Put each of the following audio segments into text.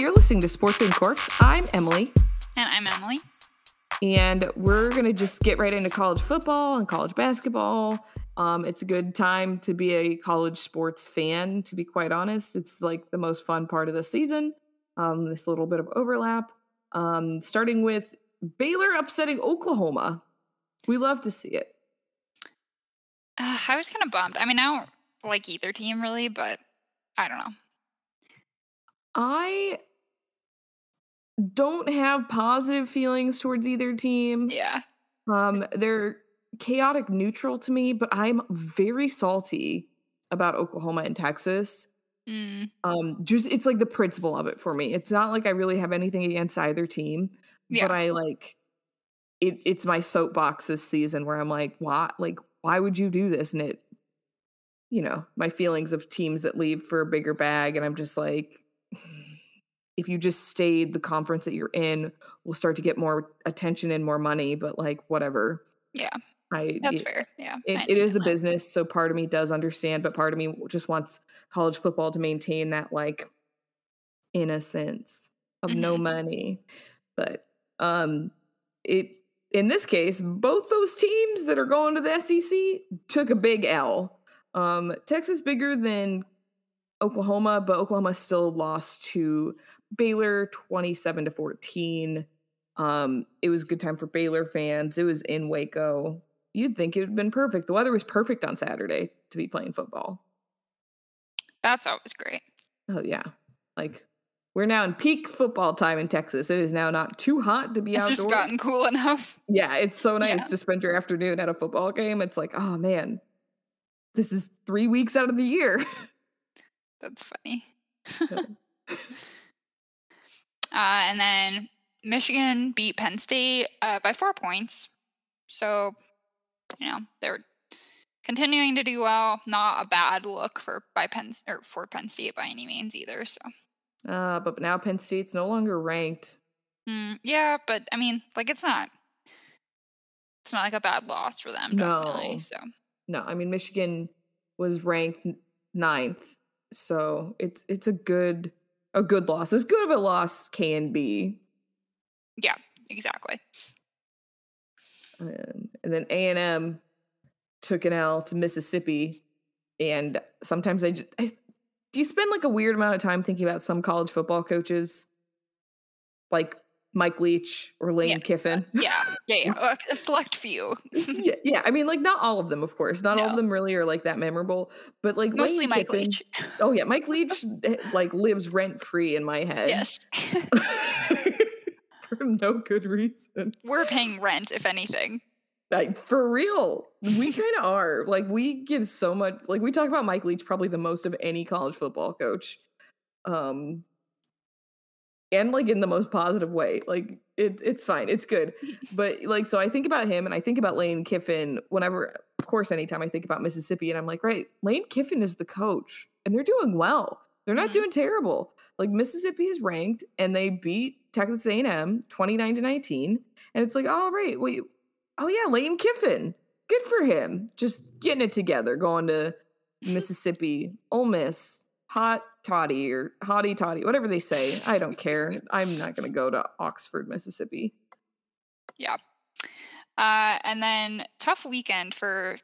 you're listening to Sports and Corks. I'm Emily. And I'm Emily. And we're going to just get right into college football and college basketball. Um, it's a good time to be a college sports fan, to be quite honest. It's like the most fun part of the season. Um, this little bit of overlap. Um, starting with Baylor upsetting Oklahoma. We love to see it. Uh, I was kind of bummed. I mean, I don't like either team really, but I don't know. I don't have positive feelings towards either team. Yeah. Um, they're chaotic neutral to me, but I'm very salty about Oklahoma and Texas. Mm. Um, just it's like the principle of it for me. It's not like I really have anything against either team, Yeah. but I like it. It's my soapbox this season where I'm like, why? Like, why would you do this? And it, you know, my feelings of teams that leave for a bigger bag, and I'm just like, if you just stayed the conference that you're in, we'll start to get more attention and more money. But like, whatever. Yeah. I That's it- fair. Yeah. It, it is a business so part of me does understand but part of me just wants college football to maintain that like innocence of no Mhm. money but um it in this case both those teams that are going to the sec took a big l um texas bigger than oklahoma but oklahoma still lost to baylor 27 to 14 um it was a good time for baylor fans it was in waco You'd think it would have been perfect. The weather was perfect on Saturday to be playing football. That's always great. Oh yeah. Like we're now in peak football time in Texas. It is now not too hot to be It's outdoors. just gotten cool enough. yeah, it's so nice Yeah. to spend your afternoon at a football game. It's like, oh man, this is three weeks out of the year. That's funny. Uh, and then Michigan beat Penn State uh, by four points. So, you know, they're continuing to do well. Not a bad look for by Penn or for Penn State by any means either. So, uh, but now Penn State's no longer ranked. mm, yeah, but I mean, like it's not. It's not like a bad loss for them, definitely. No. So, No, I mean Michigan was ranked ninth, so it's it's a good a good loss. As good of a loss can be. yeah, exactly. Um, and then A and M took an L to Mississippi, and sometimes I just I, do you spend like a weird amount of time thinking about some college football coaches, like Mike Leach or Lane Yeah, Kiffin. Yeah, yeah, yeah. A select few. yeah, yeah. I mean, like not all of them, of course. Not all of them really are like that memorable, but like Mostly Lane Mike Kiffin- Leach. Oh yeah, Mike Leach eh, like lives rent free in my head. yes. for no good reason. We're paying rent, if anything. Like for real, we kind of are. Like we give so much. Like we talk about Mike Leach probably the most of any college football coach, um, and like in the most positive way. Like it, it's fine, it's good. But like, so I think about him, and I think about Lane Kiffin whenever, of course, anytime I think about Mississippi, and I'm like, right, Lane Kiffin is the coach, and they're doing well. They're not Mhm. doing terrible. Like Mississippi is ranked, and they beat Texas A&M 29 to 19, and it's like, all right, wait, oh yeah, Lane Kiffin, good for him, just getting it together, going to Mississippi, Ole Miss, hot toddy or hottie toddy, whatever they say. I don't care. I'm not going to go to Oxford, Mississippi. Yeah. Uh, and then tough weekend for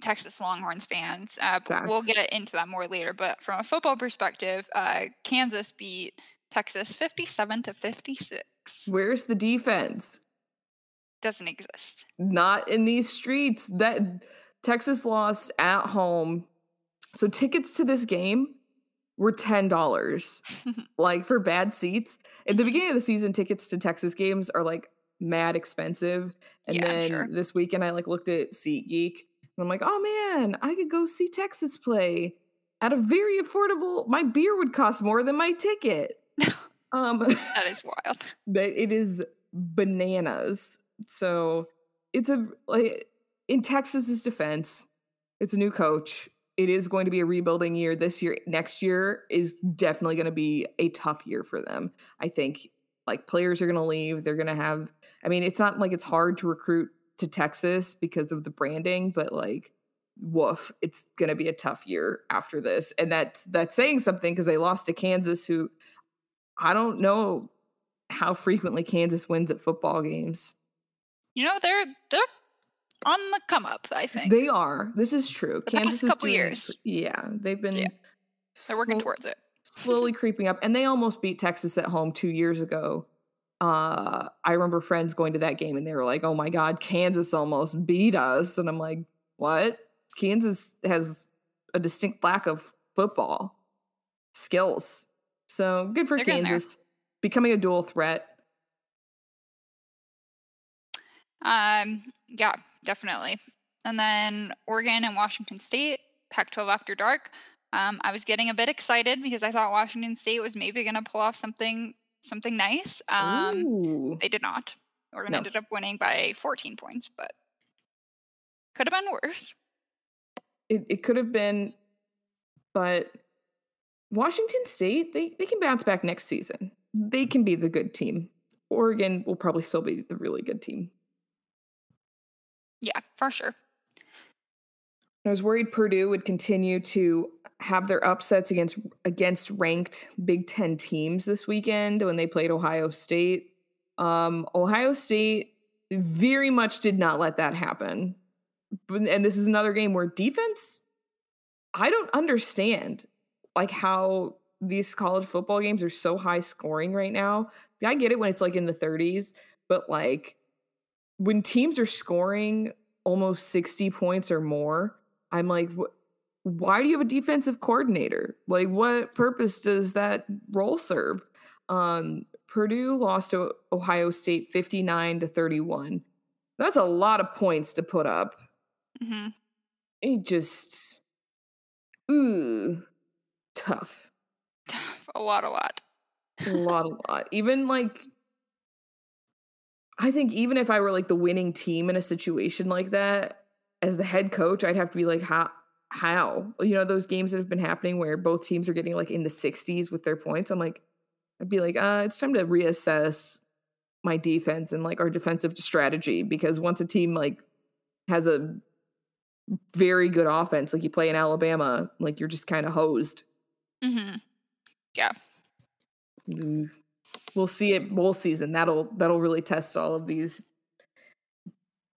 Texas Longhorns fans. Uh, we'll get into that more later. But from a football perspective, uh, Kansas beat Texas 57 to 56. Where's the defense? Doesn't exist. Not in these streets. That Texas lost at home. So tickets to this game were $10 like for bad seats. At the Mhm. beginning of the season, tickets to Texas games are like mad expensive. And Yeah, then sure. this weekend I like looked at SeatGeek and I'm like, oh man, I could go see Texas play at a very affordable. My beer would cost more than my ticket. um that is wild. that it is bananas. So it's a like in Texas's defense, it's a new coach. It is going to be a rebuilding year this year. Next year is definitely going to be a tough year for them. I think like players are going to leave. They're going to have I mean, it's not like it's hard to recruit to Texas because of the branding, but like woof, it's going to be a tough year after this. And that's that's saying something because they lost to Kansas who I don't know how frequently Kansas wins at football games. You know, they're they're on the come up, I think. They are. This is true. The Kansas past is couple doing- years. Yeah, they've been Yeah. They're working towards it. slowly creeping up, and they almost beat Texas at home two years ago. Uh, I remember friends going to that game, and they were like, "Oh my God, Kansas almost beat us," and I'm like, "What? Kansas has a distinct lack of football skills, so good for They're. Kansas becoming a dual threat." Um, yeah, definitely. And then Oregon and Washington State, Pac-12 after dark. Um, I was getting a bit excited because I thought Washington State was maybe going to pull off something something nice. Um, they did not. Oregon No. ended up winning by 14 points, but could have been worse. It it could have been, but Washington State they they can bounce back next season. They can be the good team. Oregon will probably still be the really good team. For sure. I was worried Purdue would continue to have their upsets against against ranked Big Ten teams this weekend when they played Ohio State. Um, Ohio State very much did not let that happen. And this is another game where defense, I don't understand like how these college football games are so high scoring right now. I get it when it's like in the 30s, but like when teams are scoring almost 60 points or more, I'm like, wh- why do you have a defensive coordinator? Like, what purpose does that role serve? Um, Purdue lost to Ohio State 59 to 31. That's a lot of points to put up. hmm It just, ooh, tough. tough. a lot, a lot. a lot, a lot. Even like, I think even if I were like the winning team in a situation like that, as the head coach, I'd have to be like, how? How? You know, those games that have been happening where both teams are getting like in the 60s with their points. I'm like, I'd be like, uh, it's time to reassess my defense and like our defensive strategy because once a team like has a very good offense, like you play in Alabama, like you're just kind of hosed. Mm-hmm. Yeah. Mm, We'll see it bowl season. That'll that'll really test all of these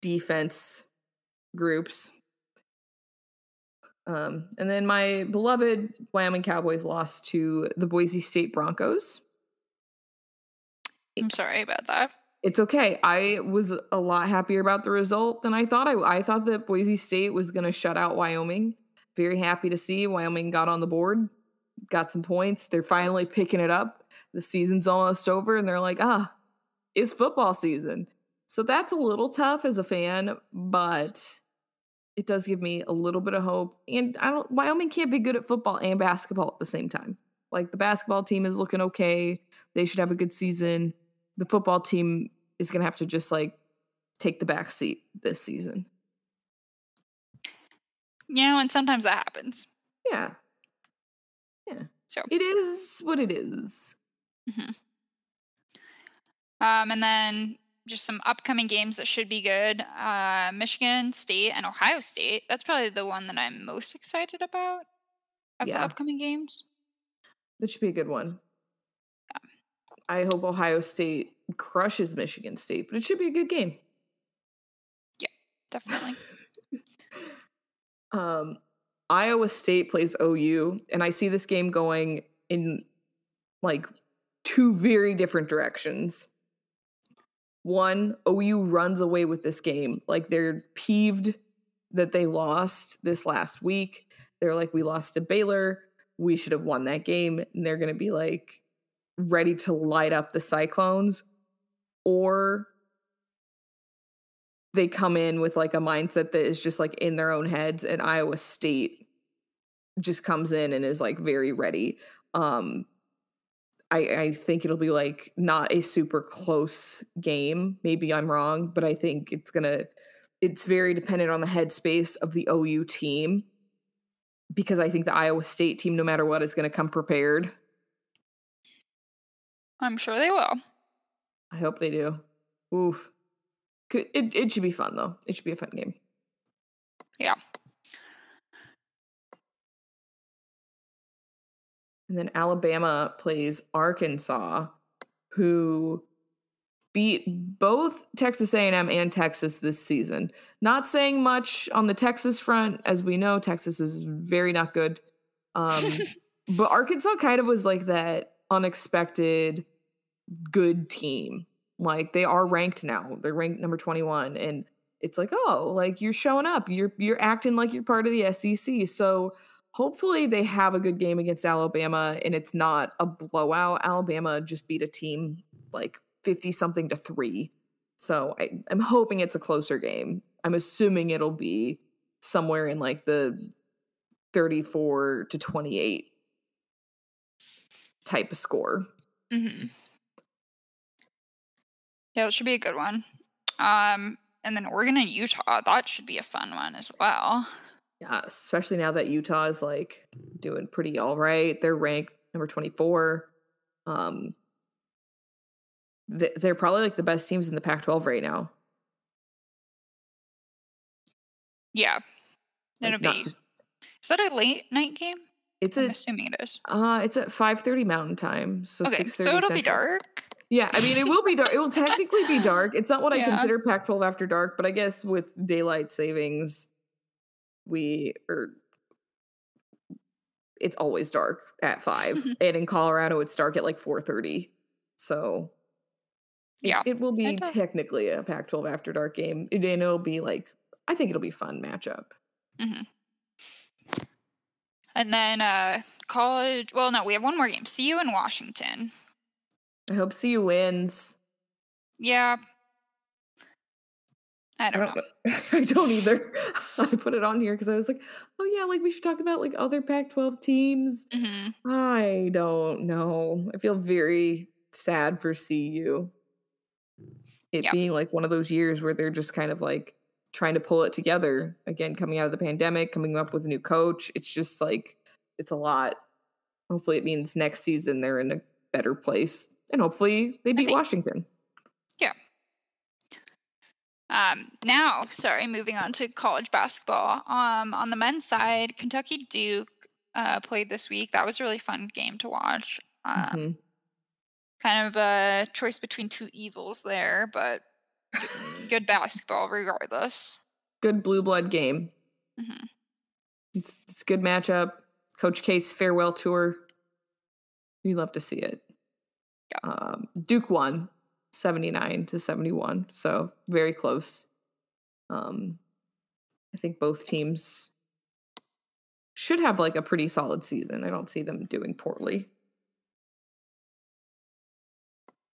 defense groups. Um, and then my beloved Wyoming Cowboys lost to the Boise State Broncos. I'm sorry about that. It's okay. I was a lot happier about the result than I thought. I, I thought that Boise State was going to shut out Wyoming. Very happy to see Wyoming got on the board, got some points. They're finally picking it up. The season's almost over, and they're like, ah, it's football season. So that's a little tough as a fan, but it does give me a little bit of hope. And I don't Wyoming can't be good at football and basketball at the same time. Like the basketball team is looking okay. They should have a good season. The football team is gonna have to just like take the back seat this season. You know, and sometimes that happens. Yeah. Yeah. So, It is what it is. Um, and then just some upcoming games that should be good. Uh, Michigan State and Ohio State. That's probably the one that I'm most excited about of the upcoming games. That should be a good one. I hope Ohio State crushes Michigan State, but it should be a good game. Yeah, definitely. um, Iowa State plays OU, and I see this game going in like two very different directions. One, OU runs away with this game. Like they're peeved that they lost this last week. They're like, we lost to Baylor. We should have won that game. And they're going to be like ready to light up the Cyclones. Or they come in with like a mindset that is just like in their own heads and Iowa State just comes in and is like very ready. Um I I think it'll be like not a super close game. Maybe I'm wrong, but I think it's going to it's very dependent on the headspace of the OU team because I think the Iowa State team no matter what is going to come prepared. I'm sure they will. I hope they do. Oof. It it should be fun though. It should be a fun game. Yeah. And then Alabama plays Arkansas, who beat both Texas A&M and Texas this season. Not saying much on the Texas front, as we know Texas is very not good. Um, but Arkansas kind of was like that unexpected good team. Like they are ranked now. They're ranked number 21 and it's like, "Oh, like you're showing up. You're you're acting like you're part of the SEC." So hopefully they have a good game against Alabama and it's not a blowout. Alabama just beat a team like 50 something to 3. So I, I'm hoping it's a closer game. I'm assuming it'll be somewhere in like the 34 to 28 type of score. Mm-hmm. Yeah, it should be a good one. Um, and then Oregon and Utah, that should be a fun one as well. Yeah, especially now that Utah is like doing pretty all right. They're ranked number 24. Um th- they're probably like the best teams in the Pac-12 right now. Yeah, it'll not be. just- Is that a late night game? it's I'm a assuming it is. uh it's at 5:30 Mountain Time, so Okay, so it'll be dark. Yeah, I mean it will be dark. It will technically be dark. It's not what I consider Pac-12 after dark, but I guess with daylight savings, we are. It's always dark at five, and in Colorado it's dark at like four thirty. So, it- Yeah, it, will be technically a Pac-12 after dark game, and it'll be like I think it'll be a fun matchup. hmm And then uh college. Well, no, we have one more game. see you in Washington. I hope CU wins. Yeah. I I don't know. don't, know. I don't either. I put it on here because I was like, oh yeah, like we should talk about like other Pac-12 teams. hmm I don't know. I feel very sad for CU. It Yeah. being like one of those years where they're just kind of like trying to pull it together again, coming out of the pandemic, coming up with a new coach. It's just like it's a lot. Hopefully, it means next season they're in a better place, and hopefully they beat think- Washington. Um, now, sorry, moving on to college basketball. Um, on the men's side, Kentucky Duke uh, played this week. That was a really fun game to watch. Um, Mhm. Kind of a choice between two evils there, but good basketball regardless. Good blue blood game. hmm It's it's a good matchup. Coach K's farewell tour. We love to see it. Yeah. Um, Duke won 79 to 71, so very close. Um, I think both teams should have like a pretty solid season. I don't see them doing poorly.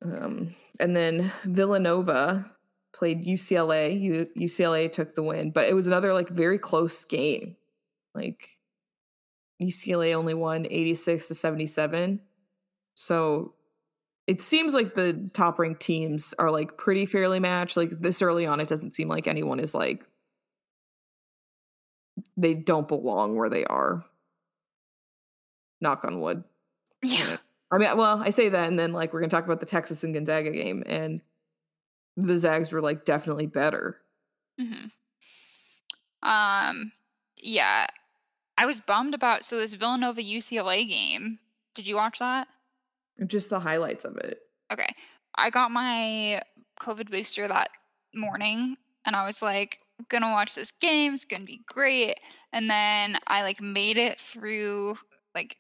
Um, and then Villanova played UCLA. U- UCLA took the win, but it was another like very close game. Like UCLA only won 86 to 77. So it seems like the top ranked teams are like pretty fairly matched. Like this early on, it doesn't seem like anyone is like they don't belong where they are. Knock on wood. Yeah. I mean, well, I say that, and then like we're gonna talk about the Texas and Gonzaga game, and the Zags were like definitely better. hmm Um, yeah. I was bummed about so this Villanova UCLA game. Did you watch that? Just the highlights of it. Okay. I got my COVID booster that morning and I was like, gonna watch this game, it's gonna be great. And then I like made it through like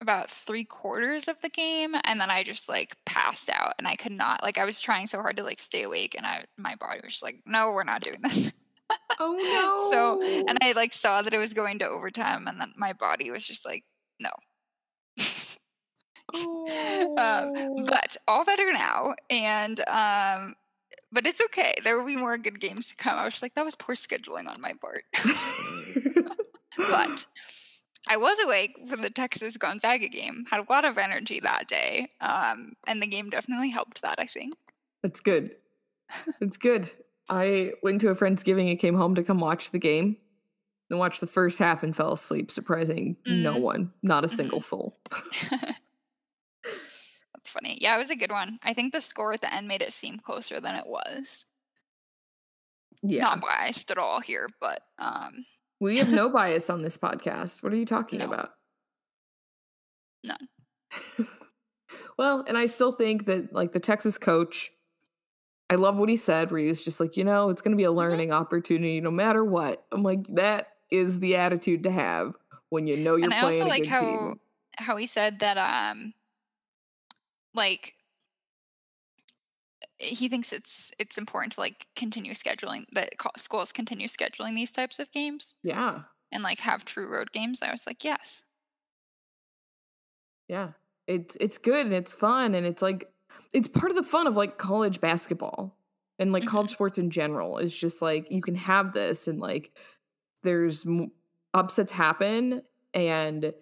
about three quarters of the game and then I just like passed out and I could not like I was trying so hard to like stay awake and I my body was just like, no, we're not doing this. Oh no! So and I like saw that it was going to overtime and then my body was just like, no. Um, but all better now and um but it's okay there will be more good games to come i was like that was poor scheduling on my part but i was awake for the texas gonzaga game had a lot of energy that day um and the game definitely helped that i think That's good. It's good. I went to a friend's giving and came home to come watch the game. And watched the first half and fell asleep, surprising no Mm. one, not a single soul. that's funny yeah it was a good one i think the score at the end made it seem closer than it was Yeah. not biased at all here but um we have no bias on this podcast. What are you talking No. about? None. well, and I still think that like the Texas coach, I love what he said where he was just like, you know, it's going to be a Mm-hmm. learning opportunity no matter what. I'm like, that is the attitude to have when you know you're and I playing also a like good how team. how he said that um like he thinks it's it's important to like continue scheduling that schools continue scheduling these types of games Yeah. and like have true road games. I was like, yes. Yeah. It's it's good and it's fun and it's like it's part of the fun of like college basketball and like Mhm. college sports in general is just like you can have this and like there's upsets happen and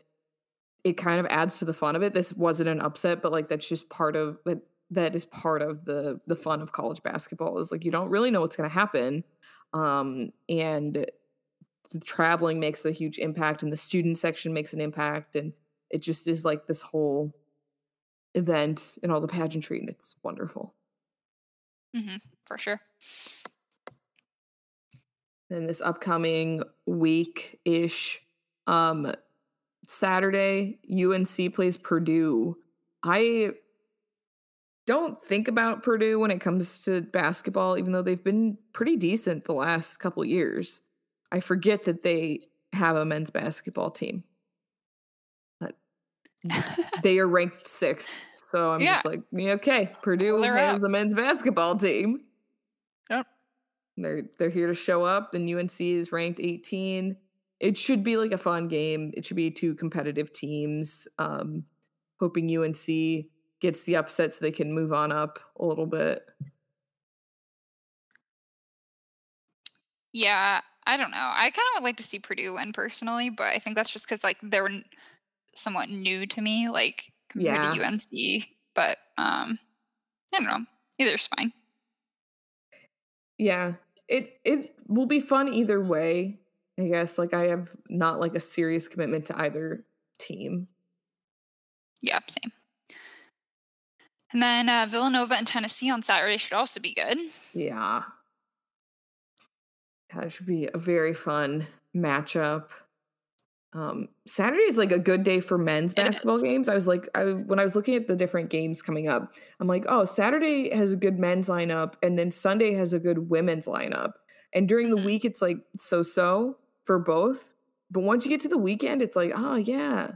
it kind of adds to the fun of it. This wasn't an upset, but like that's just part of that that is part of the the fun of college basketball is like you don't really know what's going to happen. Um and the traveling makes a huge impact and the student section makes an impact and it just is like this whole event and all the pageantry and it's wonderful hmm for sure. then this upcoming week ish um saturday unc plays purdue i don't think about purdue when it comes to basketball even though they've been pretty decent the last couple years i forget that they have a men's basketball team but they are ranked sixth. So I'm Yeah. just like, yeah, okay, Purdue they're has a men's basketball team. Yep. They're they're here to show up. And UNC is ranked 18. It should be like a fun game. It should be two competitive teams. Um, hoping UNC gets the upset so they can move on up a little bit. Yeah, I don't know. I kind of would like to see Purdue win personally, but I think that's just because like they're somewhat new to me, like compared Yeah. to UNC. But um, I don't know. Either's fine. Yeah. It it will be fun either way. I guess like I have not like a serious commitment to either team. Yeah, same. And then uh, Villanova and Tennessee on Saturday should also be good. Yeah. That should be a very fun matchup. Um, Saturday is like a good day for men's It basketball is. games. I was like, I when I was looking at the different games coming up, I'm like, oh, Saturday has a good men's lineup, and then Sunday has a good women's lineup. And during the Mhm. week, it's like so so for both. But once you get to the weekend, it's like, oh yeah,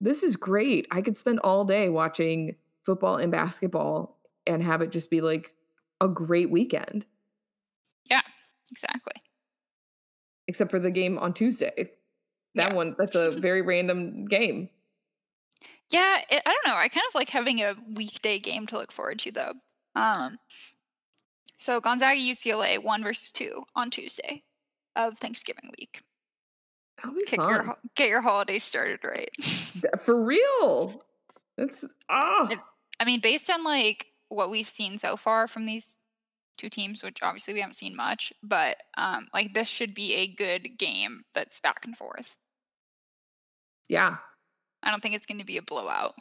this is great. I could spend all day watching football and basketball and have it just be like a great weekend. Yeah, exactly. except for the game on Tuesday. That Yeah. one, that's a very random game. Yeah, it, I don't know. I kind of like having a weekday game to look forward to, though. Um, so Gonzaga UCLA one versus two on Tuesday of Thanksgiving week. That'll be Kick fun. your get your holidays started right. For real. That's ah. It- I mean, based on like what we've seen so far from these two teams, which obviously we haven't seen much, but um, like this should be a good game that's back and forth. yeah. I don't think it's going to be a blowout.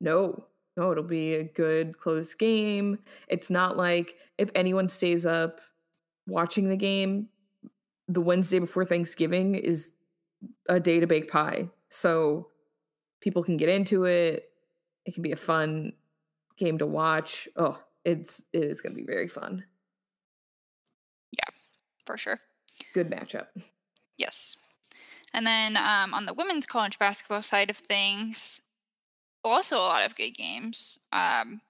No. No, it'll be a good close game. It's not like if anyone stays up watching the game, the Wednesday before Thanksgiving is a day to bake pie. So people can get into it. It can be a fun game to watch. Oh, it's it is going to be very fun. Yeah, for sure. Good matchup. Yes. And then um, on the women's college basketball side of things, also a lot of good games um,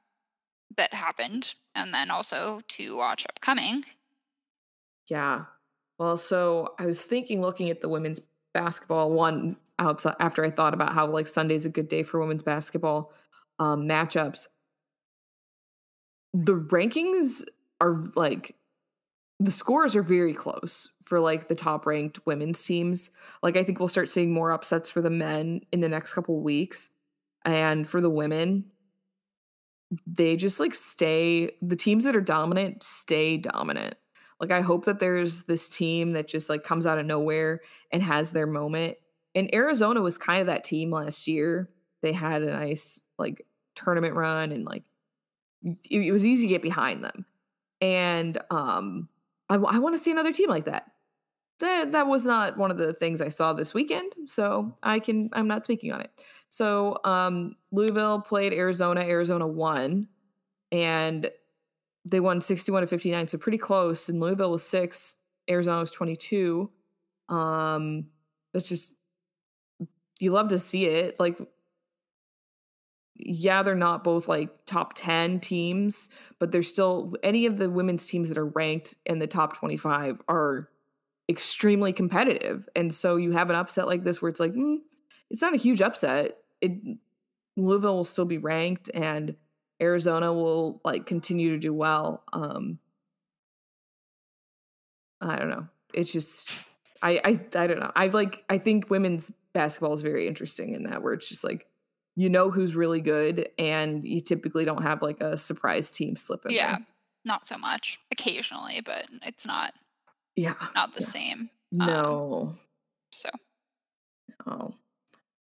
that happened, and then also to watch upcoming. Yeah. Well, so I was thinking, looking at the women's basketball one outside after I thought about how like Sunday's a good day for women's basketball um, matchups. The rankings are like the scores are very close for like the top ranked women's teams. Like I think we'll start seeing more upsets for the men in the next couple weeks, and for the women, they just like stay. The teams that are dominant stay dominant. Like I hope that there's this team that just like comes out of nowhere and has their moment. And Arizona was kind of that team last year. They had a nice like tournament run and like it, it was easy to get behind them. And um I, want to see another team like that. that that was not one of the things I saw this weekend, so I can I'm not speaking on it. So um, Louisville played Arizona. Arizona won, and they won 61 to 59, so pretty close. And Louisville was six, Arizona was 22. Um, it's just you love to see it. Like, yeah, they're not both like top 10 teams, but they're still any of the women's teams that are ranked in the top 25 are extremely competitive. And so you have an upset like this where it's like, mm, it's not a huge upset. It Louisville will still be ranked and Arizona will like continue to do well. Um I don't know. It's just I I I don't know. I've like I think women's basketball is very interesting in that where it's just like you know who's really good and you typically don't have like a surprise team slip in Yeah. there. Not so much. Occasionally, but it's not Yeah. not the Yeah. same. Um, No. So Oh.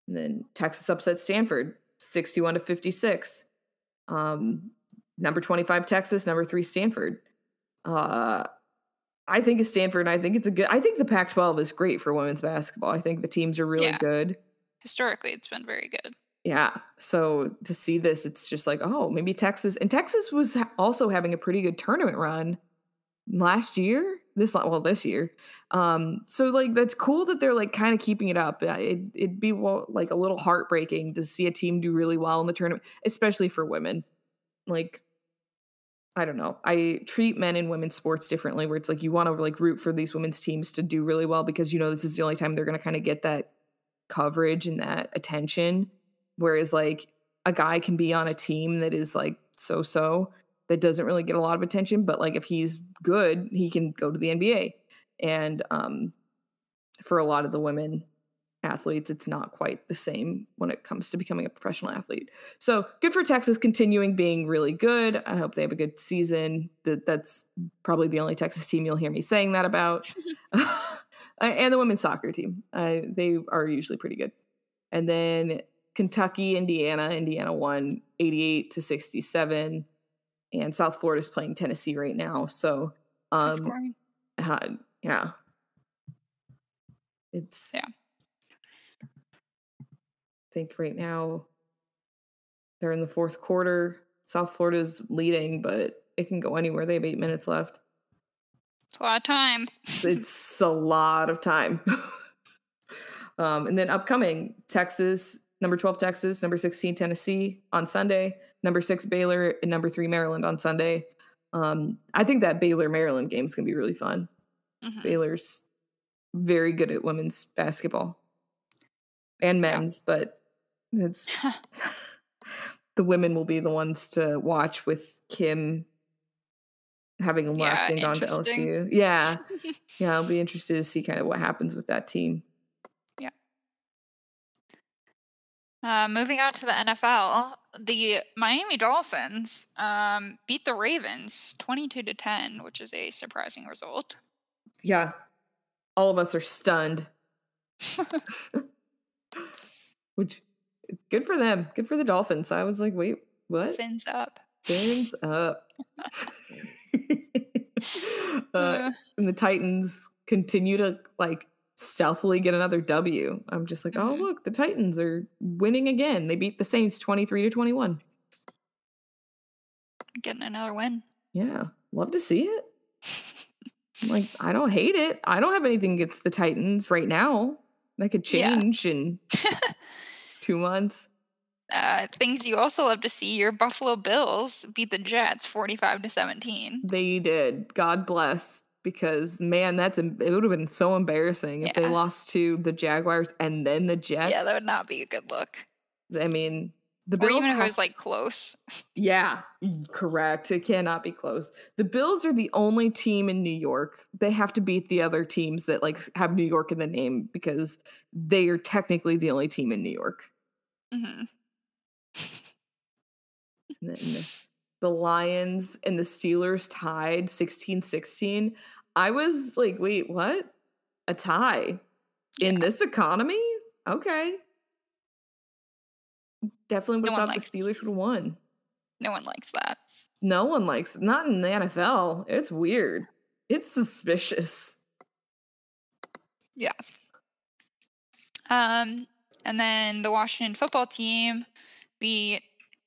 And then Texas upset Stanford 61 to 56. Um number 25 Texas, number 3 Stanford. Uh I think it's Stanford and I think it's a good I think the Pac-12 is great for women's basketball. I think the teams are really Yeah. good. historically it's been very good. Yeah. So to see this it's just like, oh, maybe Texas and Texas was also having a pretty good tournament run last year. This well this year. Um so like that's cool that they're like kind of keeping it up. It it'd be well, like a little heartbreaking to see a team do really well in the tournament, especially for women. Like I don't know. I treat men and women's sports differently where it's like you want to like root for these women's teams to do really well because you know this is the only time they're going to kind of get that coverage and that attention whereas like a guy can be on a team that is like so so that doesn't really get a lot of attention but like if he's good he can go to the NBA and um for a lot of the women athletes it's not quite the same when it comes to becoming a professional athlete so good for Texas continuing being really good. I hope they have a good season. That that's probably the only Texas team you'll hear me saying that about. and the women's soccer team. Uh, they are usually pretty good. And then Kentucky, Indiana. Indiana won 88 to 67. And South Florida is playing Tennessee right now. So um uh, yeah. It's Yeah. I think right now they're in the fourth quarter. South Florida's leading, but it can go anywhere. They have eight minutes left. It's a lot of time. It's a lot of time. um, and then upcoming Texas, number 12 Texas, number 16 Tennessee on Sunday, number six Baylor, and number three Maryland on Sunday. Um, I think that Baylor Maryland game is gonna be really fun. Mhm. Baylor's very good at women's basketball and Yeah. men's, but it's the women will be the ones to watch with Kim having left Yeah, and gone to. LSU. Yeah. Yeah, I'll be interested to see kind of what happens with that team. Yeah. Uh, moving on to the NFL, the Miami Dolphins um, beat the Ravens 22 to 10, which is a surprising result. Yeah. All of us are stunned. Which good for them. Good for the Dolphins. I was like, wait, what? Fins up. Fins up. uh, Uh, and the Titans continue to like stealthily get another W. I'm just like, oh Mhm. look, the Titans are winning again. They beat the Saints 23 to 21. getting another win. Yeah, love to see it. I'm like, I don't hate it. I don't have anything against the Titans right now. That could Yeah. change in two months. uh, things you also love to see your Buffalo Bills beat the Jets 45 to 17. They did. God bless. Because man, that's it would have been so embarrassing if they lost to the Jaguars and then the Jets. Yeah, that would not be a good look. I mean, the Or Bills. even if it was like close. yeah, correct. It cannot be close. The Bills are the only team in New York. They have to beat the other teams that like have New York in the name because they are technically the only team in New York. hmm And then the, the Lions and the Steelers tied 16-16. I was like, wait, what? A tie in this economy? Okay. Definitely would No have thought the Steelers would have won. No one likes that. No one likes not in the NFL. It's weird. It's suspicious. Yeah. Um, and then the Washington football team beat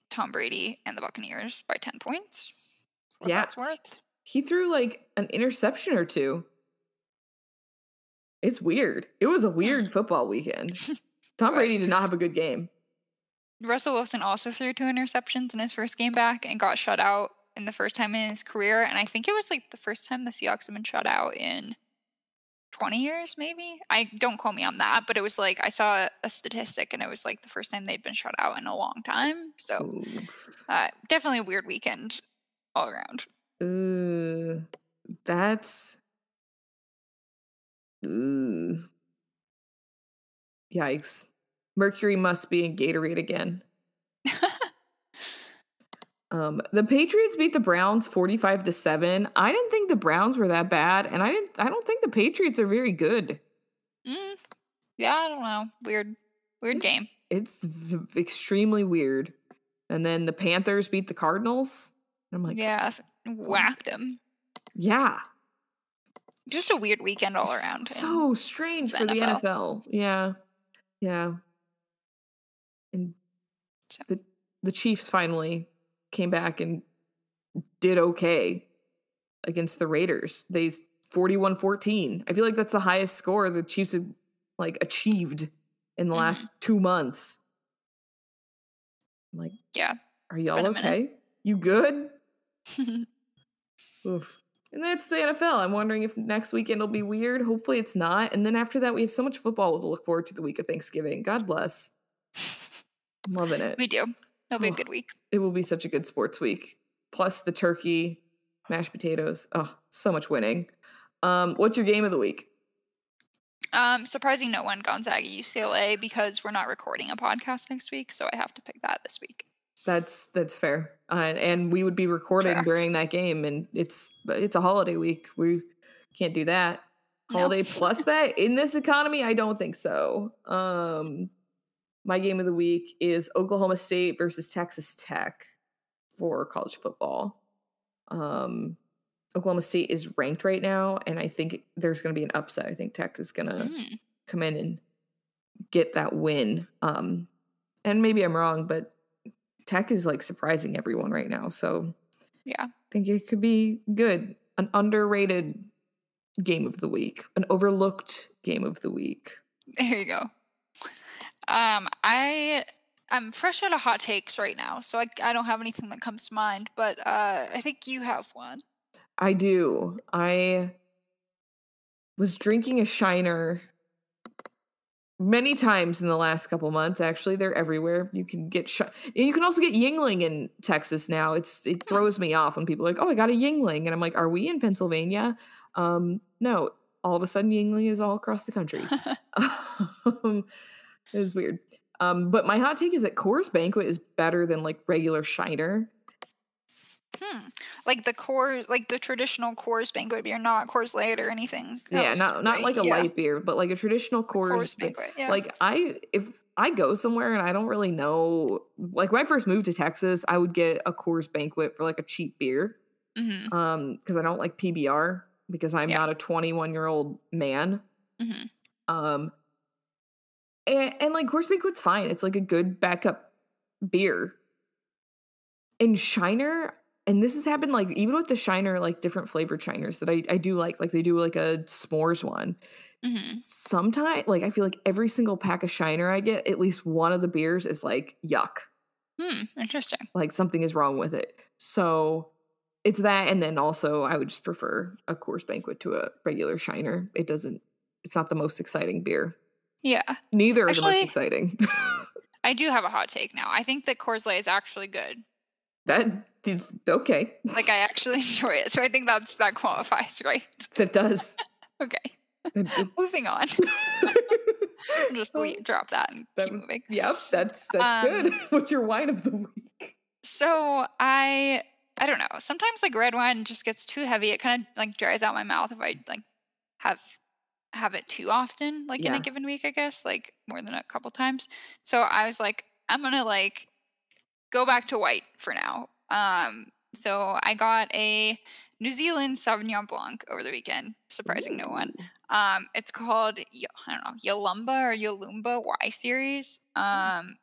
Tom Brady and the Buccaneers by 10 points. What Yeah. that's worth. He threw like an interception or two. It's weird. It was a weird football weekend. Tom Brady did not have a good game. Russell Wilson also threw two interceptions in his first game back and got shut out in the first time in his career. And I think it was like the first time the Seahawks have been shut out in 20 years, maybe. I don't quote me on that, but it was like I saw a statistic and it was like the first time they'd been shut out in a long time. So uh, definitely a weird weekend all around. Ooh, that's. Yikes. Mercury must be in Gatorade again. Um, the Patriots beat the Browns 45 to 7. I didn't think the Browns were that bad, and I didn't I don't think the Patriots are very good. Mm, yeah, I don't know. Weird, weird game. It's v- extremely weird. And then the Panthers beat the Cardinals. I'm like, yeah. Whacked him. yeah. Just a weird weekend all around. So strange the for the NFL. NFL. Yeah. Yeah. And So- the the Chiefs finally came back and did okay against the Raiders. They 41-14. I feel like that's the highest score the Chiefs have like achieved in the Mhm. last 2 months. I'm like, yeah. are y'all minute. okay? You good? Oof. And that's the NFL. I'm wondering if next weekend will be weird. Hopefully it's not. And then after that, we have so much football to look forward to the week of Thanksgiving. God bless. I'm loving it. we do. It'll be a Oh. good week. It will be such a good sports week. Plus the turkey, mashed potatoes. Oh, so much winning. Um, what's your game of the week? Um, surprising no one Gonzaga UCLA because we're not recording a podcast next week, so I have to pick that this week. That's that's fair. Uh, and we would be recording Correct. during that game, and it's it's a holiday week. We can't do that. No. Holiday plus that in this economy, I don't think so. Um, my game of the week is Oklahoma State versus Texas Tech for college football. Um, Oklahoma State is ranked right now, and I think there's going to be an upset. I think Tech is going to Mm, come in and get that win. Um, and maybe I'm wrong, but Tech is like surprising everyone right now. So yeah. I think it could be good. An underrated game of the week, an overlooked game of the week. There you go. Um, I I'm fresh out of hot takes right now, so I I don't have anything that comes to mind, but uh I think you have one. I do. I was drinking a Shiner many times in the last couple months. Actually, they're everywhere. You can get sh- and you can also get Yuengling in Texas now. It's it throws me off when people are like, "Oh, I got a Yuengling," and I'm like, "Are we in Pennsylvania?" Um, no. All of a sudden, Yuengling is all across the country. um, it was weird. Um, but my hot take is that Coors Banquet is better than like regular Shiner. Hmm. Like the Coors, like the traditional Coors banquet beer, not Coors Light or anything. yeah, not not right? like a Yeah, light beer, but like a traditional Coors, Coors banquet. Yeah. Like I, if I go somewhere and I don't really know, like when I first moved to Texas, I would get a Coors Banquet for like a cheap beer, hmm um, because I don't like PBR because I'm Yeah. not a 21 year old man. hmm Um, and, and like Coors Banquet's fine. It's like a good backup beer. And Shiner, and this has happened like even with the Shiner, like different flavored Shiners that I, I do like, like they do like a s'mores one. hmm Sometimes, like I feel like every single pack of Shiner I get, at least one of the beers is like yuck. Hmm. Interesting. Like something is wrong with it. So it's that, and then also I would just prefer a Coors Banquet to a regular Shiner. It doesn't. It's not the most exciting beer. Yeah. Neither are the most exciting. I do have a hot take now. I think that Coors Light is actually good. that okay. Like I actually enjoy it. So I think that's that qualifies, right? That does. Okay. Moving on. Just leave, drop that and that keep moving. Yep, that's that's good. Um, What's your wine of the week? So I I don't know. Sometimes like red wine just gets too heavy. It kind of like dries out my mouth if I like have have it too often, like in a given week, I guess, like more than a couple times. So I was like, I'm gonna like go back to white for now. Um, so I got a New Zealand Sauvignon Blanc over the weekend, surprising no one. Um, it's called I don't know Yalumba or Yalumba Y series. Um,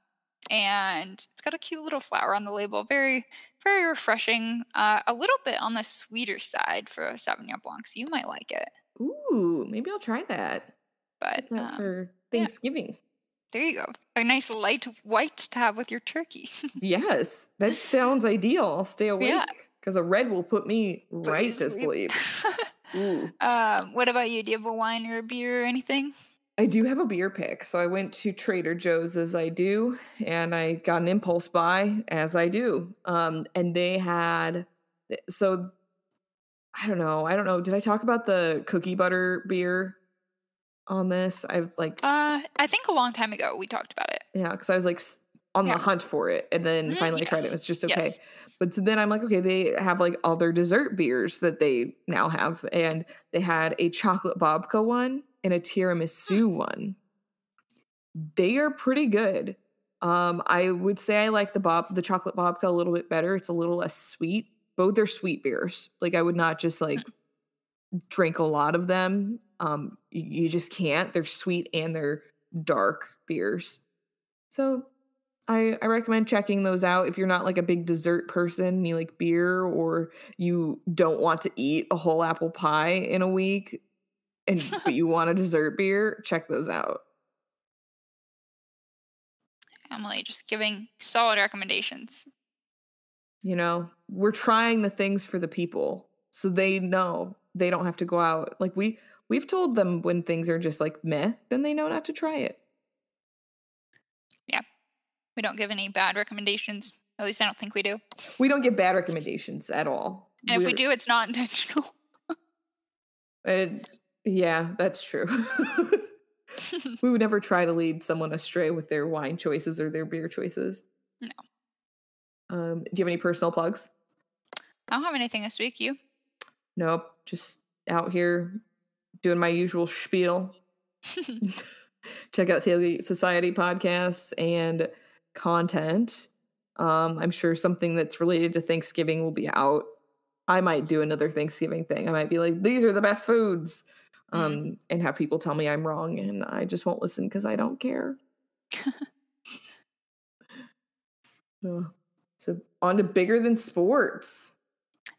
and it's got a cute little flower on the label. Very, very refreshing. Uh, a little bit on the sweeter side for a Sauvignon Blanc, so you might like it. Ooh, maybe I'll try that. But um, for Thanksgiving. There you go. A nice light white to have with your turkey. Yes, that sounds ideal. I'll stay awake Yeah. because a red will put me Put right to sleep. Ooh. um, what about you? Do you have a wine or a beer or anything? I do have a beer pick. So I went to Trader Joe's as I do, and I got an impulse buy as I do. Um, and they had so I don't know. I don't know. Did I talk about the cookie butter beer on this? I've like Uh, I think a long time ago we talked about it. yeah, because I was like on Yeah. the hunt for it, and then Mm, finally tried it. It's just okay. yes. But so then I'm like, okay, they have like all their dessert beers that they now have, and they had a chocolate babka one and a tiramisu Hmm. one. They are pretty good. Um, I would say I like the bob the chocolate babka a little bit better. It's a little less sweet. Both are sweet beers. Like I would not just like drink a lot of them. Um, you, you just can't. They're sweet and they're dark beers. So I, I recommend checking those out if you're not like a big dessert person, you like beer, or you don't want to eat a whole apple pie in a week, and but you want a dessert beer. Check those out. Emily just giving solid recommendations. You know, we're trying the things for the people, so they know they don't have to go out. Like we we've told them when things are just like meh, then they know not to try it. Yeah. We don't give any bad recommendations. At least I don't think we do. We don't give bad recommendations at all. And if we do, it's not intentional. Uh, yeah, that's true. we would never try to lead someone astray with their wine choices or their beer choices. No. Um, do you have any personal plugs? I don't have anything this week. You? Nope. Just out here doing my usual spiel. Check out Tailgate Society podcasts and content. Um, I'm sure something that's related to Thanksgiving will be out. I might do another Thanksgiving thing. I might be like, these are the best foods. Um, Mm. and have people tell me I'm wrong and I just won't listen because I don't care. Uh, so on to bigger than sports.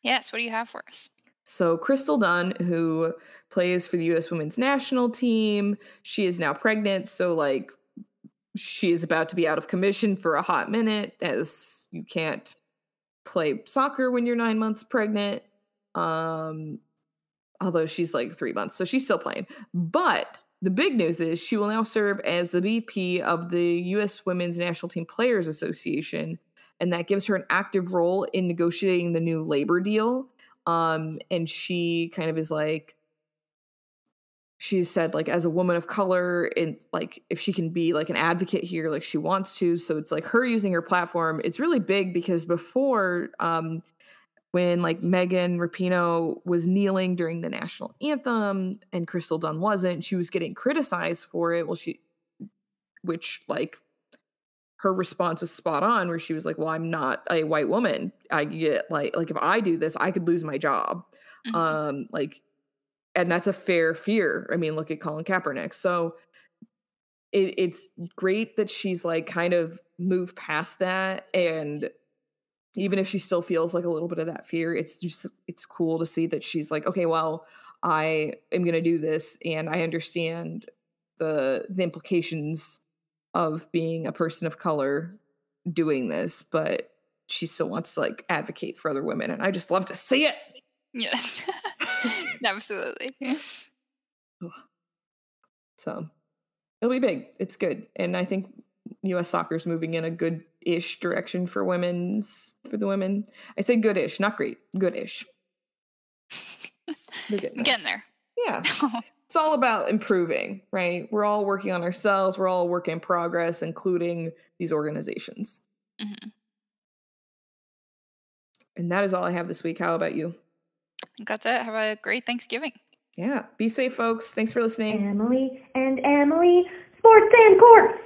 yes. What do you have for us? So Crystal Dunn, who plays for the U.S. Women's National Team, she is now pregnant. So like, she is about to be out of commission for a hot minute, as you can't play soccer when you're nine months pregnant. Um, although she's like three months, so she's still playing. But the big news is she will now serve as the VP of the U.S. Women's National Team Players Association, and that gives her an active role in negotiating the new labor deal um and she kind of is like she said like as a woman of color and like if she can be like an advocate here like she wants to. So it's like her using her platform. It's really big because before um when like Megan Rapinoe was kneeling during the national anthem and Crystal Dunn wasn't she was getting criticized for it. Well she which like her response was spot on where she was like well i'm not a white woman. I get like like if i do this i could lose my job. Mhm. um like and that's a fair fear. I mean look at colin kaepernick. So it, it's great that she's like kind of moved past that and even if she still feels like a little bit of that fear it's just it's cool to see that she's like okay well i am going to do this and i understand the the implications of being a person of color doing this but she still wants to like advocate for other women and i just love to see it yes. Absolutely. so it'll be big it's good and i think us soccer is moving in a good-ish direction for women's for the women i say good-ish not great good-ish They're getting there. getting there. yeah it's all about improving right we're all working on ourselves we're all a work in progress including these organizations Mhm. and that is all i have this week how about you I think that's it. Have a great Thanksgiving. yeah be safe folks thanks for listening Emily and Emily, Sports and Courts.